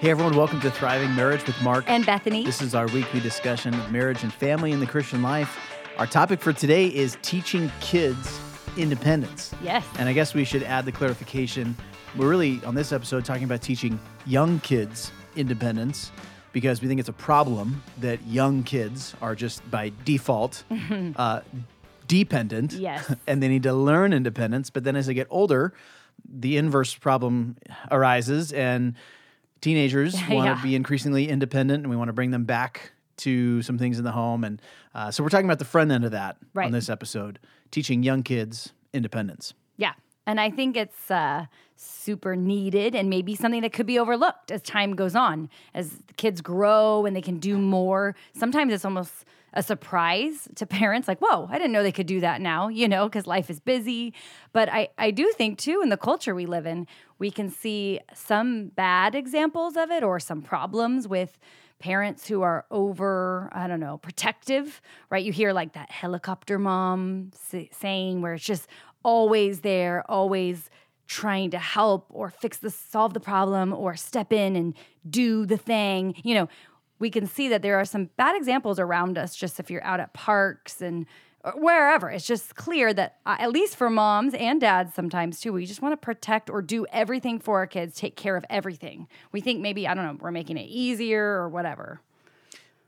Hey everyone, welcome to Thriving Marriage with Mark and Bethany. This is our weekly discussion of marriage and family in the Christian life. Our topic for today is teaching kids independence. Yes. And I guess we should add the clarification. We're really on this episode talking about teaching young kids independence because we think it's a problem that young kids are just by default uh, dependent. Yes. and they need to learn independence. But then as they get older, the inverse problem arises and teenagers want to Yeah. be increasingly independent and we want to bring them back to some things in the home. And uh, so we're talking about the front end of that on this episode, teaching young kids independence. Yeah. And I think it's uh, super needed and maybe something that could be overlooked as time goes on. As kids grow and they can do more, sometimes it's almost a surprise to parents like, whoa, I didn't know they could do that now, you know, because life is busy. But I, I do think, too, in the culture we live in, we can see some bad examples of it or some problems with parents who are over, I don't know, protective, right? You hear like that helicopter mom say, saying where it's just always there, always trying to help or fix the solve the problem or step in and do the thing. You know, we can see that there are some bad examples around us just if you're out at parks and wherever. It's just clear that uh, at least for moms and dads sometimes too, we just want to protect or do everything for our kids, take care of everything. We think maybe I don't know, we're making it easier or whatever.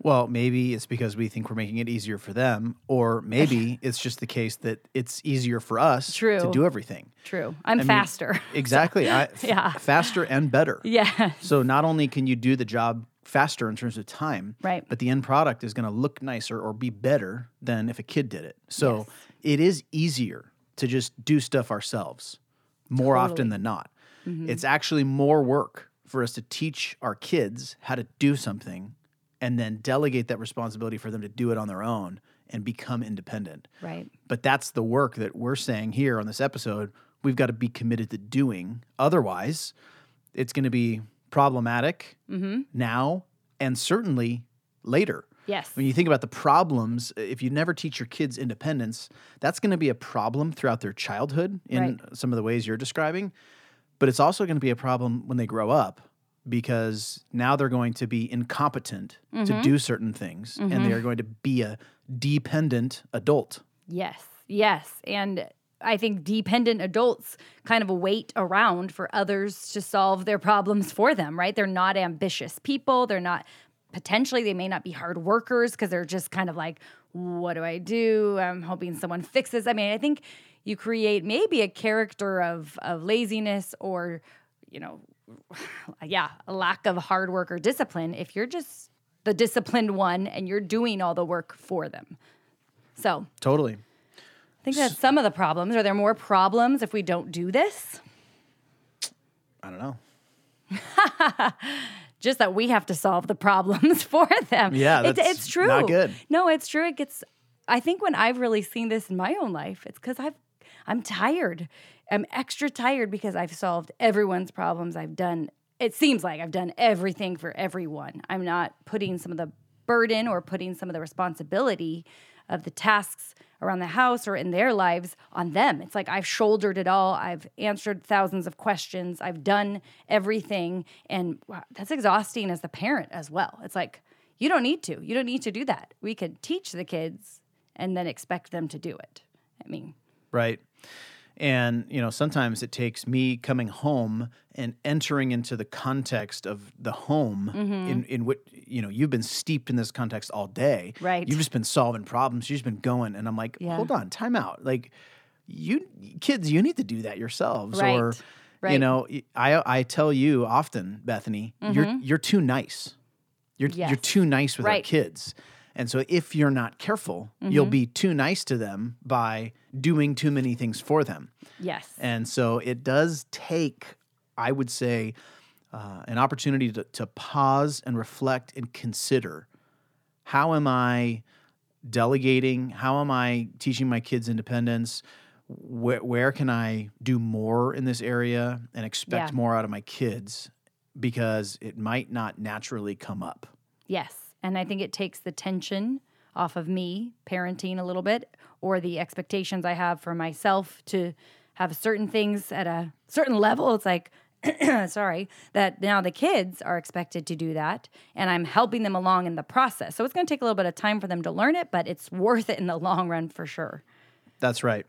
Well, maybe it's because we think we're making it easier for them, or maybe it's just the case that it's easier for us True. to do everything. True. I'm I mean, faster. Exactly. I, f- Yeah. faster and better. yeah. So not only can you do the job faster in terms of time, Right. but the end product is going to look nicer or be better than if a kid did it. So Yes. it is easier to just do stuff ourselves more often than not. Mm-hmm. It's actually more work for us to teach our kids how to do something and then delegate that responsibility for them to do it on their own and become independent. Right. But that's the work that we're saying here on this episode. We've got to be committed to doing. Otherwise, it's going to be problematic mm-hmm. now and certainly later. Yes. When you think about the problems, if you never teach your kids independence, that's going to be a problem throughout their childhood in Right. some of the ways you're describing. But it's also going to be a problem when they grow up because now they're going to be incompetent to mm-hmm. do certain things and they mm-hmm. are going to be a dependent adult. Yes, yes. And I think dependent adults kind of wait around for others to solve their problems for them, right? They're not ambitious people. They're not, potentially, they may not be hard workers because they're just kind of like, what do I do? I'm hoping someone fixes. I mean, I think you create maybe a character of, of laziness or, you know, yeah, a lack of hard work or discipline if you're just the disciplined one and you're doing all the work for them. So, Totally. I think that's some of the problems. Are there more problems if we don't do this? I don't know. Just that we have to solve the problems for them. Yeah, that's it's true. not good. No, it's true. It gets. I think when I've really seen this in my own life, it's because I've I'm tired. I'm extra tired because I've solved everyone's problems. I've done. It seems like I've done everything for everyone. I'm not putting some of the burden or putting some of the responsibility of the tasks around the house or in their lives on them. It's like I've shouldered it all. I've answered thousands of questions. I've done everything. And wow, that's exhausting as the parent as well. It's like, you don't need to. You don't need to do that. We could teach the kids and then expect them to do it. I mean, Right. And, you know, sometimes it takes me coming home and entering into the context of the home Mm-hmm. in, in what, you know, you've been steeped in this context all day. Right. You've just been solving problems. You've just been going. And I'm like, Yeah. hold on, time out. Like, you kids, you need to do that yourselves. Or, Right. you know, I, I tell you often, Bethany, you're, you're too nice. You're, Mm-hmm. Yes. you're too nice with our kids. And so if you're not careful, you'll Mm-hmm. be too nice to them by doing too many things for them. yes. And so it does take, I would say, uh, an opportunity to, to pause and reflect and consider how am I delegating? How am I teaching my kids independence? Where, where can I do more in this area and expect Yeah. more out of my kids? Because it might not naturally come up. Yes. And I think it takes the tension off of me parenting a little bit or the expectations I have for myself to have certain things at a certain level. It's like, sorry, that now the kids are expected to do that and I'm helping them along in the process. So it's going to take a little bit of time for them to learn it, but it's worth it in the long run for sure. That's right.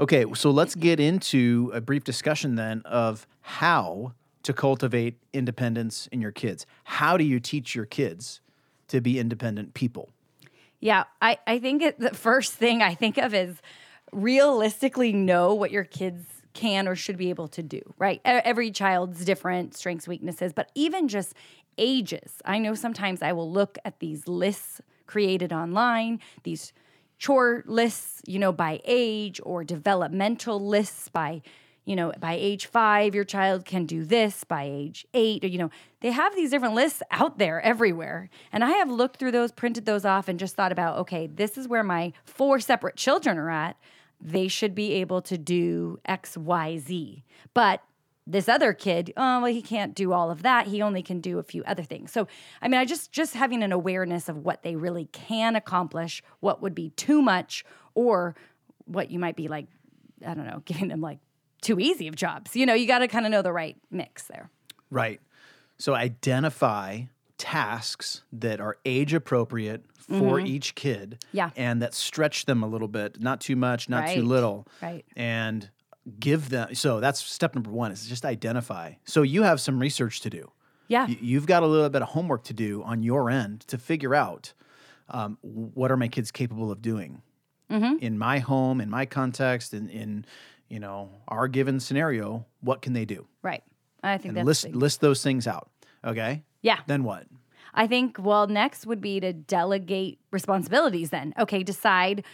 Okay, so let's get into a brief discussion then of how to cultivate independence in your kids. How do you teach your kids to be independent people? Yeah, I, I think it, the first thing I think of is realistically know what your kids can or should be able to do, right? Every child's different strengths, weaknesses, but even just ages. I know sometimes I will look at these lists created online, these chore lists, you know, by age or developmental lists by you know, by age five, your child can do this, by age eight, or, you know, they have these different lists out there everywhere. And I have looked through those, printed those off, and just thought about, okay, this is where my four separate children are at. They should be able to do X, Y, Z. But this other kid, oh well, he can't do all of that. He only can do a few other things. So, I mean, I just just having an awareness of what they really can accomplish, what would be too much, or what you might be like, I don't know, giving them like too easy of jobs. You know, you got to kind of know the right mix there. Right. So identify tasks that are age appropriate for mm-hmm. each kid. Yeah. And that stretch them a little bit, not too much, not right. too little. Right. And give them so that's step number one is just identify. So you have some research to do. Yeah. You've got a little bit of homework to do on your end to figure out um, what are my kids capable of doing mm-hmm. in my home, in my context, in, in you know, our given scenario, what can they do? Right. I think and that's list big. list those things out. Okay. Yeah. Then what? I think well, next would be to delegate responsibilities. Then okay, decide.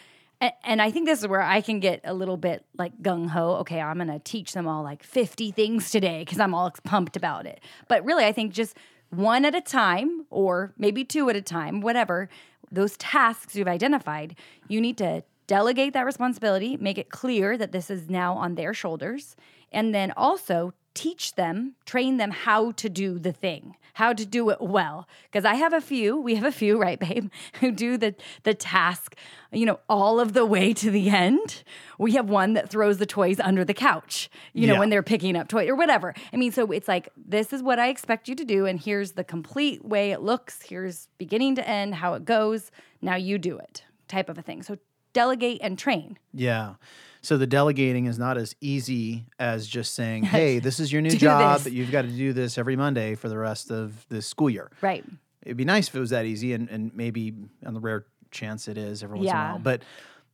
And, and I think this is where I can get a little bit like gung ho. Okay, I'm going to teach them all like 50 things today because I'm all pumped about it. But really, I think just one at a time, or maybe two at a time, whatever, those tasks you've identified, you need to delegate that responsibility, make it clear that this is now on their shoulders, and then also teach them, train them how to do the thing, how to do it well. Because I have a few, we have a few, right, babe, who do the the task, you know, all of the way to the end. We have one that throws the toys under the couch, you know, yeah. when they're picking up toy or whatever. I mean, so it's like this is what I expect you to do, and here's the complete way it looks. Here's beginning to end, how it goes. Now you do it, type of a thing. So delegate and train. Yeah. So the delegating is not as easy as just saying, "Hey, this is your new job, but you've got to do this every Monday for the rest of the school year." Right. It'd be nice if it was that easy, and, and maybe on the rare chance it is every once yeah. in a while. But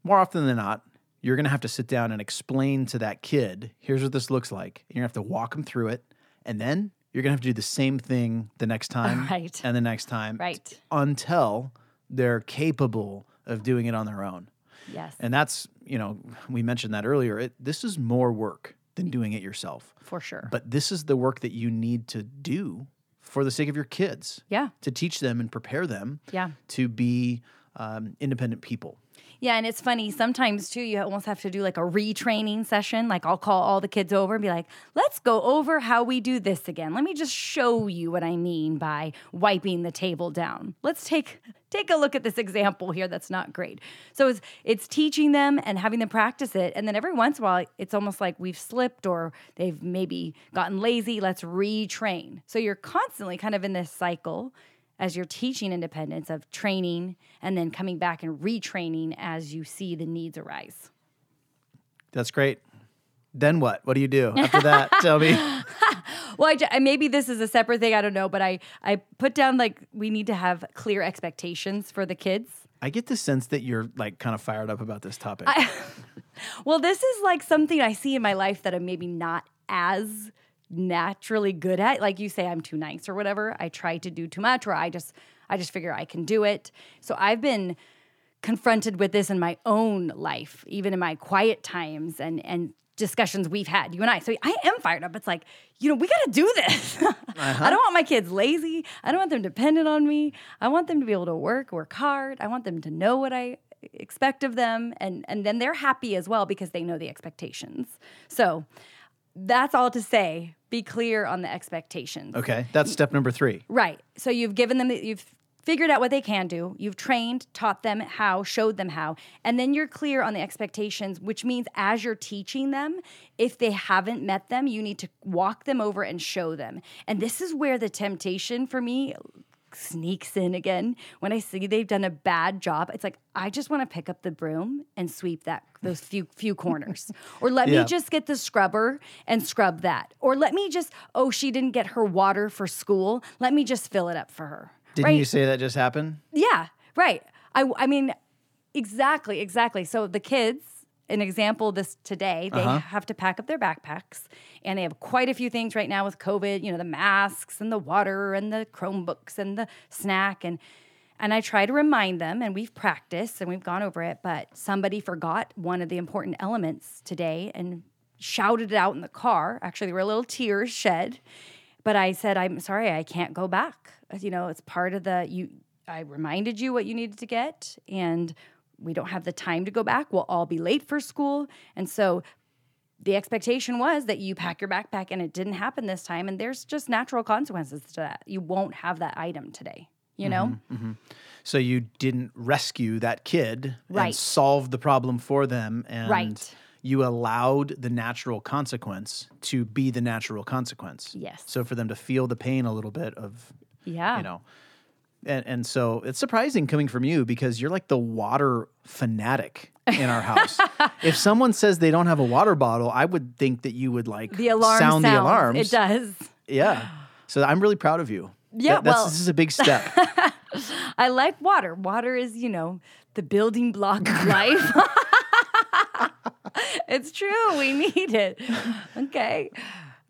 more often than not, you're going to have to sit down and explain to that kid, "Here's what this looks like." You're going to have to walk them through it, and then you're going to have to do the same thing the next time, right. and the next time, right, until they're capable of doing it on their own. Yes. And that's, you know, we mentioned that earlier. It, this is more work than doing it yourself. For sure. But this is the work that you need to do for the sake of your kids. Yeah. To teach them and prepare them yeah. to be um, independent people. Yeah, and it's funny sometimes too. You almost have to do like a retraining session. Like I'll call all the kids over and be like, "Let's go over how we do this again. Let me just show you what I mean by wiping the table down. Let's take take a look at this example here. That's not great." So it's it's teaching them and having them practice it, and then every once in a while, it's almost like we've slipped or they've maybe gotten lazy. Let's retrain. So you're constantly kind of in this cycle as you're teaching independence of training and then coming back and retraining as you see the needs arise. That's great. Then what? What do you do after that? Tell me. well, I, maybe this is a separate thing. I don't know, but I I put down like we need to have clear expectations for the kids. I get the sense that you're like kind of fired up about this topic. I, well, this is like something I see in my life that I'm maybe not as naturally good at like you say i'm too nice or whatever i try to do too much or i just i just figure i can do it. So i've been confronted with this in my own life even in my quiet times and and discussions we've had you and i. So i am fired up. It's like you know we got to do this. Uh-huh. i don't want my kids lazy. I don't want them dependent on me. I want them to be able to work work hard. I want them to know what i expect of them and and then they're happy as well because they know the expectations. So that's all to say be clear on the expectations. Okay, that's step number three. Right. So you've given them, you've figured out what they can do. You've trained, taught them how, showed them how. And then you're clear on the expectations, which means as you're teaching them, if they haven't met them, you need to walk them over and show them. And this is where the temptation for me sneaks in again when I see they've done a bad job. It's like I just want to pick up the broom and sweep that those few few corners, or let Yeah. me just get the scrubber and scrub that, or let me just oh she didn't get her water for school, let me just fill it up for her. Didn't right? you say that just happened? Yeah, right. I I mean, exactly, exactly. So the kids, an example this today, they Uh-huh. have to pack up their backpacks and they have quite a few things right now with COVID, you know, the masks and the water and the Chromebooks and the snack and and I try to remind them and we've practiced and we've gone over it, but somebody forgot one of the important elements today and shouted it out in the car. Actually, there were little tears shed. But I said, I'm sorry, I can't go back. You know, it's part of the you I reminded you what you needed to get and we don't have the time to go back. We'll all be late for school. And so the expectation was that you pack your backpack and it didn't happen this time and there's just natural consequences to that. You won't have that item today, you know? Mm-hmm, mm-hmm. So you didn't rescue that kid Right. and solve the problem for them and Right. you allowed the natural consequence to be the natural consequence. Yes. So for them to feel the pain a little bit of Yeah. you know. And and so it's surprising coming from you because you're like the water fanatic in our house. if someone says they don't have a water bottle, I would think that you would like the alarm sound the alarm. It does. Yeah. So I'm really proud of you. Yeah, That- that's, well- this is a big step. I like water. Water is, you know, the building block of life. it's true. We need it. Okay.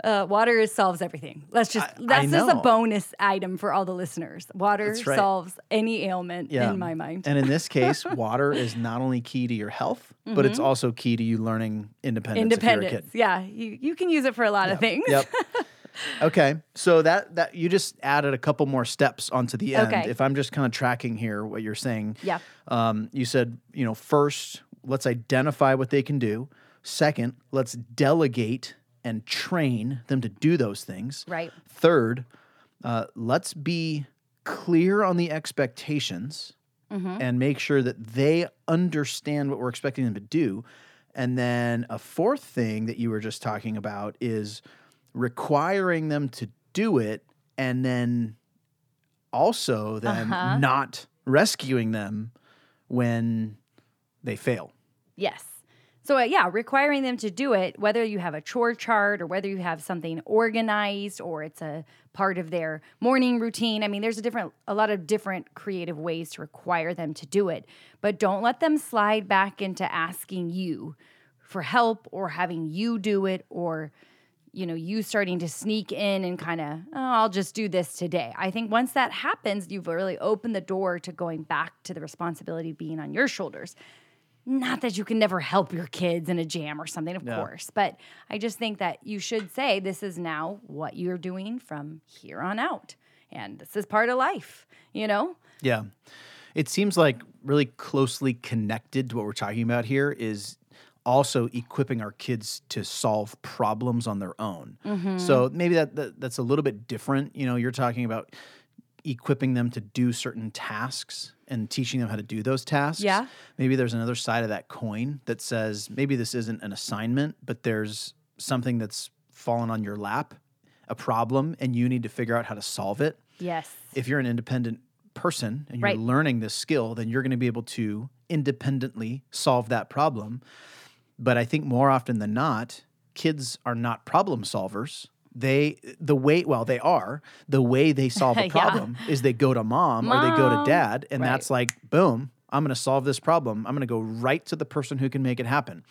Uh, water is, solves everything. Let's just, I- I that's just a bonus item for all the listeners. Water right. solves any ailment Yeah. in my mind. And in this case, water is not only key to your health, but it's also key to you learning independence. if you're a Mm-hmm. Independence. Yeah. You, you can use it for a lot of things. Yep. okay. So that that you just added a couple more steps onto the end. Okay. If I'm just kind of tracking here what you're saying. Yeah. Um, you said, you know, first, let's identify what they can do. Second, let's delegate and train them to do those things. Right. Third, uh, let's be clear on the expectations Mm-hmm. and make sure that they understand what we're expecting them to do. And then a fourth thing that you were just talking about is requiring them to do it and then also then Uh-huh. not rescuing them when they fail. Yes. So, uh, yeah, requiring them to do it, whether you have a chore chart or whether you have something organized or it's a part of their morning routine. I mean, there's a different, a lot of different creative ways to require them to do it. But don't let them slide back into asking you for help or having you do it or, you know, you starting to sneak in and kind of, oh, I'll just do this today. I think once that happens, you've really opened the door to going back to the responsibility being on your shoulders. Not that you can never help your kids in a jam or something, of Yeah. course, but I just think that you should say this is now what you're doing from here on out. And this is part of life, you know? Yeah. It seems like really closely connected to what we're talking about here is also equipping our kids to solve problems on their own. Mm-hmm. So maybe that, that that's a little bit different. You know, you're talking about equipping them to do certain tasks and teaching them how to do those tasks. Yeah. Maybe there's another side of that coin that says maybe this isn't an assignment, but there's something that's fallen on your lap, a problem, and you need to figure out how to solve it Yes. if you're an independent person and you're Right. learning this skill, then you're going to be able to independently solve that problem. But I think more often than not, kids are not problem solvers. They the way well they are the way they solve a Yeah. problem is they go to mom, or they go to dad and Right. that's like boom I'm going to solve this problem I'm going to go right to the person who can make it happen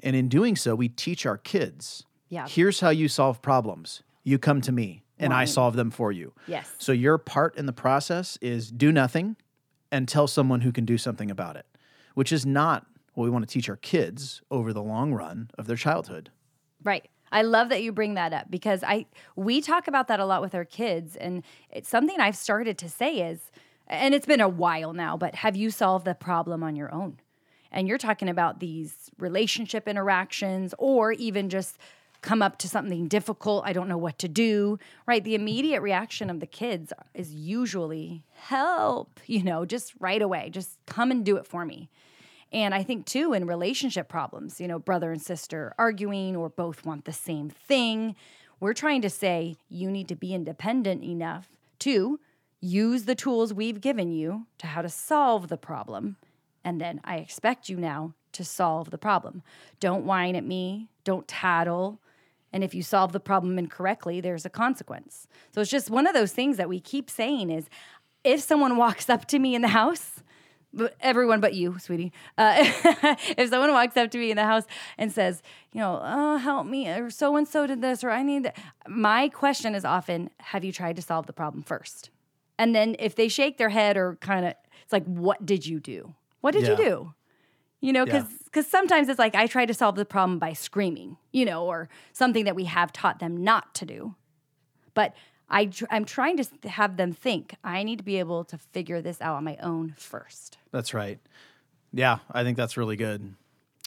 and in doing so we teach our kids Yeah. here's how you solve problems you come to me and I solve them for you Yes. so your part in the process is do nothing and tell someone who can do something about it, which is not what we want to teach our kids over the long run of their childhood. Right. I love that you bring that up because I we talk about that a lot with our kids and it's something I've started to say is and it's been a while now, but have you solved the problem on your own? And you're talking about these relationship interactions or even just come up to something difficult, I don't know what to do, right? The immediate reaction of the kids is usually help, you know, just right away, just come and do it for me. And I think too in relationship problems, you know, brother and sister arguing or both want the same thing, we're trying to say you need to be independent enough to use the tools we've given you to how to solve the problem. And then I expect you now to solve the problem. Don't whine at me, don't tattle. And if you solve the problem incorrectly, there's a consequence. So it's just one of those things that we keep saying is if someone walks up to me in the house, everyone but you, sweetie. Uh, if someone walks up to me in the house and says, you know, oh, help me, or so and so did this, or I need that, my question is often, have you tried to solve the problem first? And then if they shake their head or kind of, it's like, what did you do? What did Yeah. you do? You know, because Yeah. because sometimes it's like I try to solve the problem by screaming, you know, or something that we have taught them not to do. But I tr- I'm trying to have them think I need to be able to figure this out on my own first. That's right. Yeah, I think that's really good.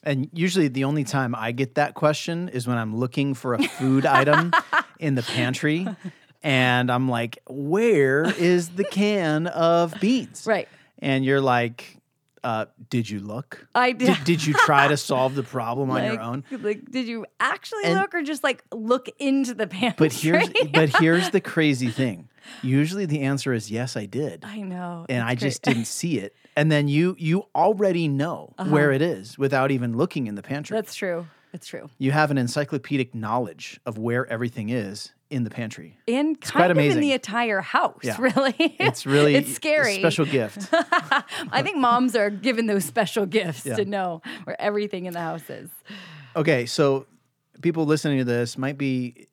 And usually the only time I get that question is when I'm looking for a food item in the pantry and I'm like, where is the can of beans? Right. And you're like, uh, did you look? I Did, did you try to solve the problem on your own? Like, did you actually And- look or just like look into the pantry? But here's but here's the crazy thing. Usually the answer is yes, I did. I know. and I just didn't see it. And then you you already know where it is without even looking in the pantry. Uh-huh. That's true. It's true. you have an encyclopedic knowledge of where everything is in the pantry. And quite kind of in the entire house, Yeah. really. It's really it's scary. a special gift. I think moms are given those special gifts Yeah. to know where everything in the house is. Okay, so people listening to this might be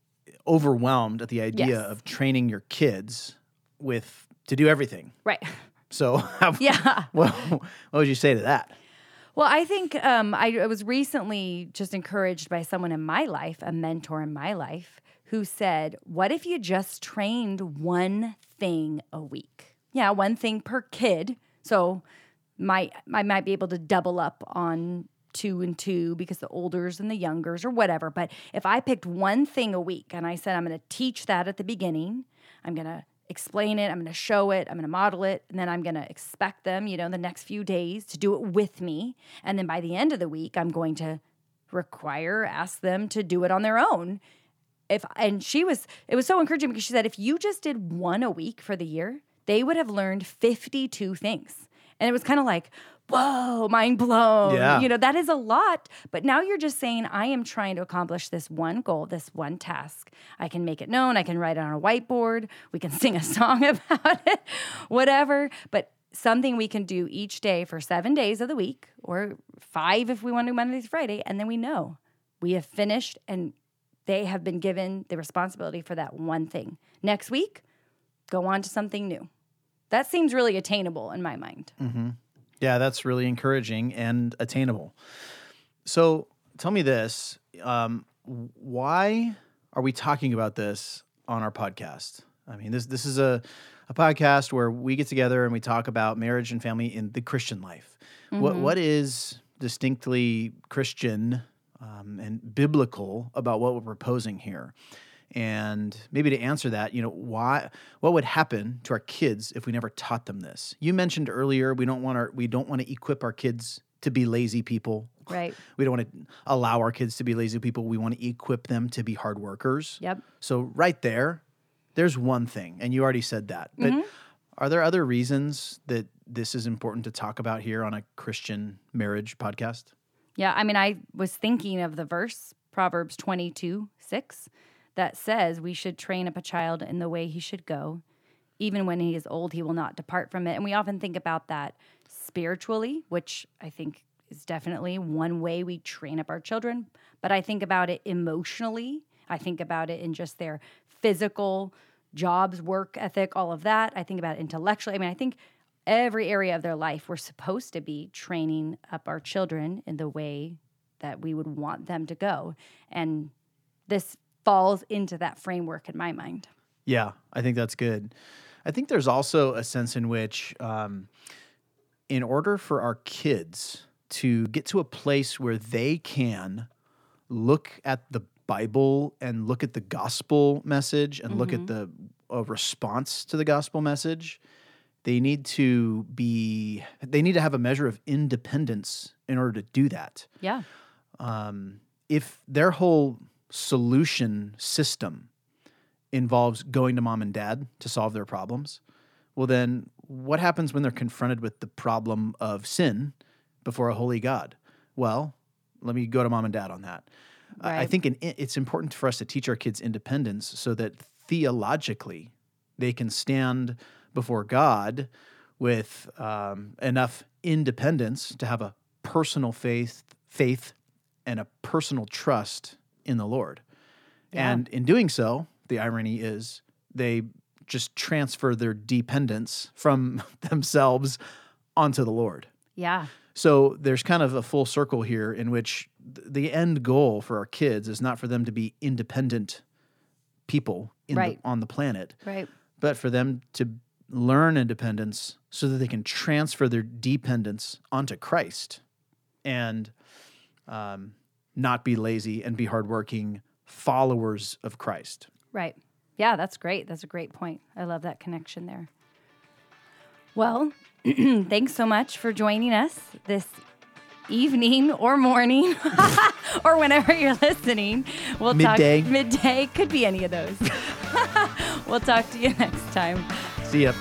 overwhelmed at the idea Yes. of training your kids with to do everything. Right. So, how, Yeah. what, what would you say to that? Well, I think um, I, I was recently just encouraged by someone in my life, a mentor in my life, who said, What if you just trained one thing a week? Yeah, one thing per kid. So might I might be able to double up on two and two because the olders and the youngers or whatever. But if I picked one thing a week and I said I'm going to teach that at the beginning, I'm going to explain it, I'm going to show it, I'm going to model it, and then I'm going to expect them, you know, the next few days to do it with me. And then by the end of the week, I'm going to require, ask them to do it on their own. If and she was it was so encouraging because she said if you just did one a week for the year, they would have learned 52 things. And it was kind of like, whoa, mind blown. Yeah. You know, that is a lot. But now you're just saying, I am trying to accomplish this one goal, this one task. I can make it known. I can write it on a whiteboard. We can sing a song about it, whatever. But something we can do each day for seven days of the week, or five if we want to do Monday to Friday. And then we know we have finished and they have been given the responsibility for that one thing. Next week, go on to something new. That seems really attainable in my mind. Mm-hmm. Yeah, that's really encouraging and attainable. So tell me this um, why are we talking about this on our podcast? I mean, this, this is a, a podcast where we get together and we talk about marriage and family in the Christian life. What, what is distinctly Christian um, and biblical about what we're proposing here? And maybe to answer that, you know, why what would happen to our kids if we never taught them this? You mentioned earlier we don't want our we don't want to equip our kids to be lazy people. Right. We don't want to allow our kids to be lazy people. We want to equip them to be hard workers. Yep. So right there, there's one thing, and you already said that. But Mm-hmm. are there other reasons that this is important to talk about here on a Christian marriage podcast? Yeah, I mean, I was thinking of the verse, Proverbs 22 6, that says we should train up a child in the way he should go. Even when he is old, he will not depart from it. And we often think about that spiritually, which I think is definitely one way we train up our children. But I think about it emotionally. I think about it in just their physical jobs, work ethic, all of that. I think about it intellectually. I mean, I think every area of their life we're supposed to be training up our children in the way that we would want them to go. And this falls into that framework in my mind. Yeah, I think that's good. I think there's also a sense in which, um, in order for our kids to get to a place where they can look at the Bible and look at the gospel message and look at the a response to the gospel message, they need to be they need to have a measure of independence in order to do that. Yeah. If their whole solution system involves going to mom and dad to solve their problems, well then what happens when they're confronted with the problem of sin before a holy God? Well, let me go to mom and dad on that. I- I think an, it's important for us to teach our kids independence so that theologically they can stand before God with um, enough independence to have a personal faith, faith, and a personal trust in the Lord. Yeah. And in doing so, the irony is they just transfer their dependence from themselves onto the Lord. Yeah. So there's kind of a full circle here in which the end goal for our kids is not for them to be independent people in Right. the, on the planet, Right. but for them to learn independence so that they can transfer their dependence onto Christ and um, not be lazy and be hardworking followers of Christ. Right. Yeah, that's great. That's a great point. I love that connection there. Well, thanks so much for joining us this evening or morning or whenever you're listening. We'll Midday. talk midday, could be any of those. we'll talk to you next time. See ya.